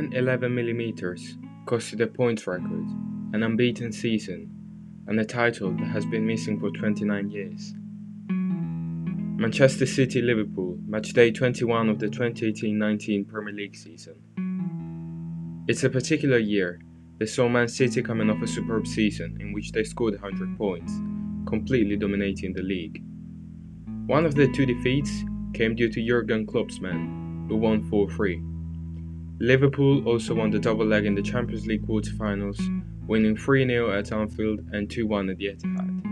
man 11mm costed a points record, an unbeaten season, and a title that has been missing for 29 years. Manchester City Liverpool, match day 21 of the 2018 19 Premier League season. It's a particular year they saw Man City coming off a superb season in which they scored 100 points, completely dominating the league. One of the two defeats came due to Jurgen Klopp's men, who won 4 3. Liverpool also won the double leg in the Champions League quarter-finals, winning 3 0 at Anfield and 2 1 at the Etihad.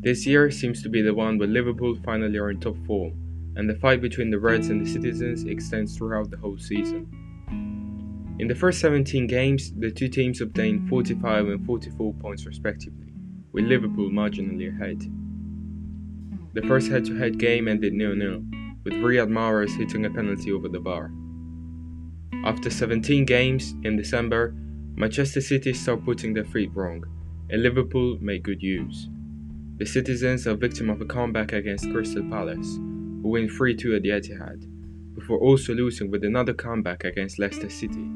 This year seems to be the one where Liverpool finally are in top form, and the fight between the Reds and the Citizens extends throughout the whole season. In the first 17 games, the two teams obtained 45 and 44 points respectively, with Liverpool marginally ahead. The first head to head game ended 0 0, with Riyad Mahrez hitting a penalty over the bar. After 17 games in December, Manchester City start putting their feet wrong, and Liverpool make good use. The citizens are victim of a comeback against Crystal Palace, who win 3 2 at the Etihad, before also losing with another comeback against Leicester City.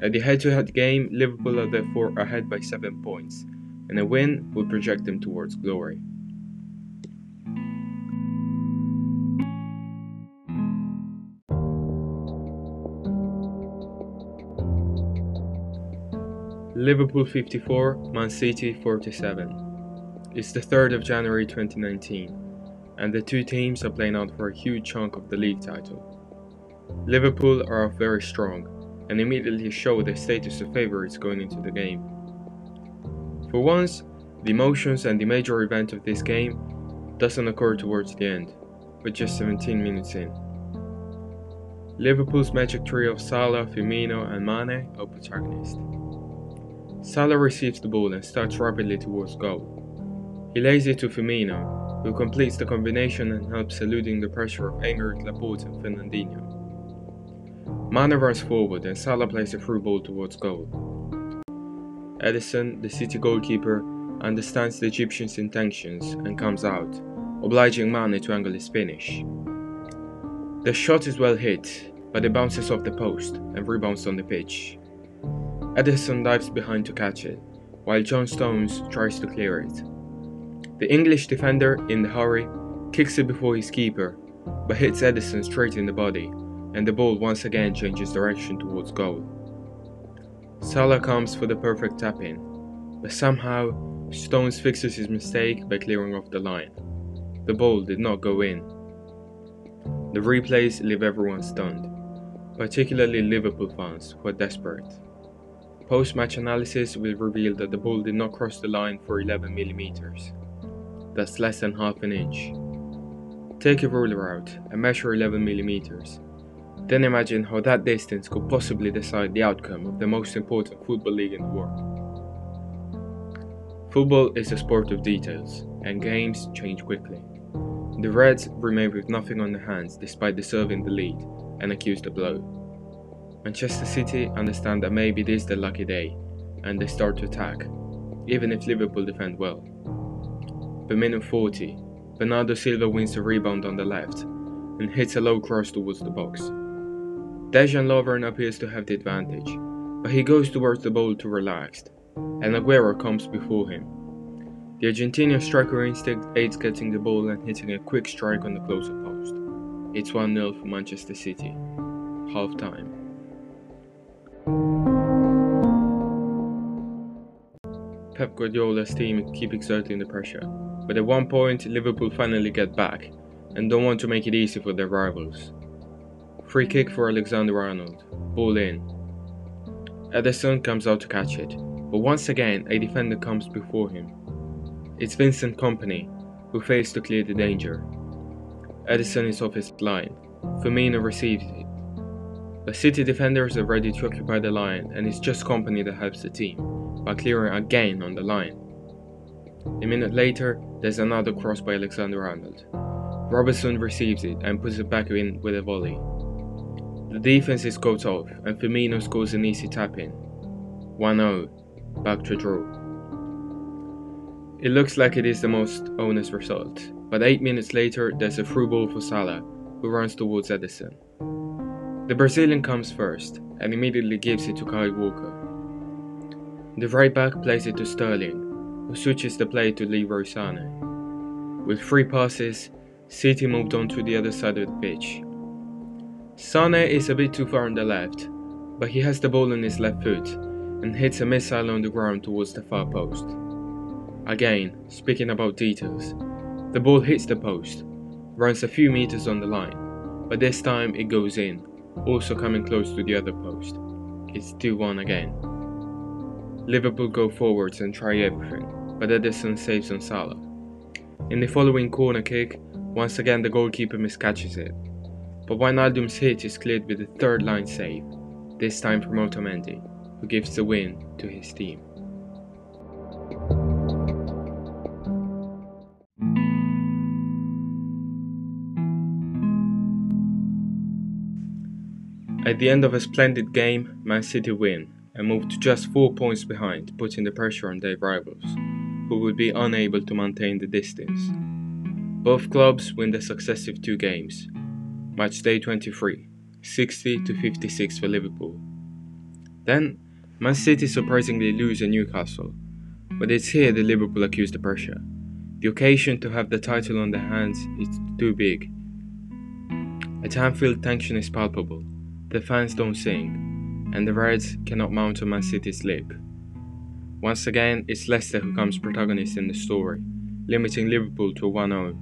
At the head to head game, Liverpool are therefore ahead by 7 points, and a win would project them towards glory. Liverpool 54, Man City 47. It's the 3rd of January 2019, and the two teams are playing out for a huge chunk of the league title. Liverpool are very strong, and immediately show their status of favourites going into the game. For once, the emotions and the major event of this game doesn't occur towards the end, but just 17 minutes in. Liverpool's magic trio of Salah, Firmino, and Mane are protagonists. Salah receives the ball and starts rapidly towards goal. He lays it to Firmino, who completes the combination and helps eluding the pressure of Aymeric Laporte and Fernandinho. Mane runs forward and Salah plays a through ball towards goal. Ederson, the City goalkeeper, understands the Egyptian's intentions and comes out, obliging Mane to angle his finish. The shot is well hit, but it bounces off the post and rebounds on the pitch. Ederson dives behind to catch it, while John Stones tries to clear it. The English defender, in the hurry, kicks it before his keeper, but hits Ederson straight in the body and the ball once again changes direction towards goal. Salah comes for the perfect tap in, but somehow Stones fixes his mistake by clearing off the line. The ball did not go in. The replays leave everyone stunned, particularly Liverpool fans who are desperate. Post match analysis will reveal that the ball did not cross the line for 11 millimeters. That's less than half an inch. Take a ruler out and measure 11 millimeters then imagine how that distance could possibly decide the outcome of the most important football league in the world. Football is a sport of details, and games change quickly. The Reds remain with nothing on their hands despite deserving the lead and accuse the blow. Manchester City understand that maybe this is their lucky day, and they start to attack, even if Liverpool defend well. But minute 40, Bernardo Silva wins a rebound on the left and hits a low cross towards the box. Dejan Lovren appears to have the advantage, but he goes towards the ball too relaxed, and Aguero comes before him. The Argentinian striker instinct aids getting the ball and hitting a quick strike on the closer post. It's 1 0 for Manchester City. Half time. Pep Guardiola's team keep exerting the pressure, but at one point Liverpool finally get back and don't want to make it easy for their rivals. Free kick for Alexander Arnold. Ball in. Ederson comes out to catch it, but once again a defender comes before him. It's Vincent Kompany, who fails to clear the danger. Ederson is off his line. Firmino receives it. The City defenders are ready to occupy the line, and it's just Kompany that helps the team, by clearing again on the line. A minute later, there's another cross by Alexander Arnold. Robertson receives it and puts it back in with a volley. The defense is cut off, and Firmino scores an easy tap in. 1 0, back to draw. It looks like it is the most honest result, but 8 minutes later there's a through ball for Salah, who runs towards Ederson. The Brazilian comes first and immediately gives it to Kyle Walker. The right back plays it to Sterling, who switches the play to Leroy Sane. With three passes, City moved on to the other side of the pitch. Sane is a bit too far on the left, but he has the ball on his left foot and hits a missile on the ground towards the far post. Again, speaking about details, the ball hits the post, runs a few meters on the line, but this time it goes in, also coming close to the other post. It's 2 1 again. Liverpool go forwards and try everything, but Ederson saves on Salah. In the following corner kick, once again the goalkeeper miscatches it, but Wijnaldum's hit is cleared with a third line save, this time from Otamendi, who gives the win to his team. At the end of a splendid game, Man City win and moved to just 4 points behind, putting the pressure on their rivals, who would be unable to maintain the distance. Both clubs win the successive two games. Match day 23, 60 to 56 for Liverpool. Then, Man City surprisingly lose at Newcastle, but it's here that Liverpool accuse the pressure. The occasion to have the title on their hands is too big. At Anfield, tension is palpable. The fans don't sing, and the Reds cannot mount on Man City's lip. Once again, it's Leicester who comes protagonist in the story, limiting Liverpool to 1 0,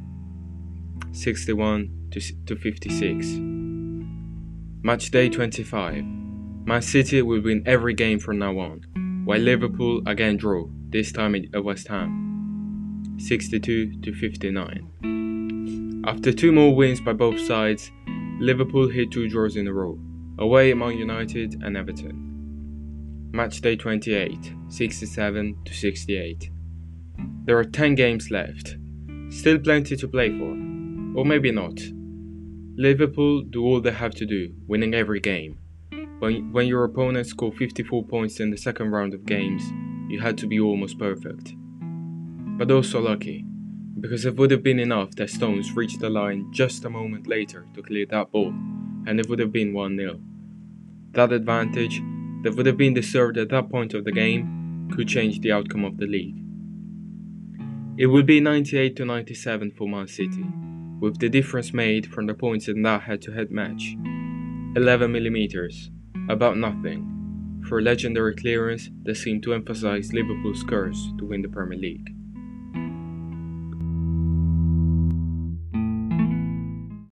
61 to 56. Match day 25. Man City will win every game from now on, while Liverpool again draw, this time at West Ham, 62 to 59. After two more wins by both sides, Liverpool hit two draws in a row away Man United and Everton. Match day 28, 67 to 68. There are 10 games left. Still plenty to play for. Or maybe not. Liverpool do all they have to do, winning every game. When, when your opponents score 54 points in the second round of games, you had to be almost perfect. But also lucky, because it would have been enough that Stones reached the line just a moment later to clear that ball and it would have been 1 0. That advantage, that would have been deserved at that point of the game, could change the outcome of the league. It would be 98 to 97 for Man City, with the difference made from the points in that head to head match 11 millimeters, about nothing, for a legendary clearance that seemed to emphasize Liverpool's curse to win the Premier League.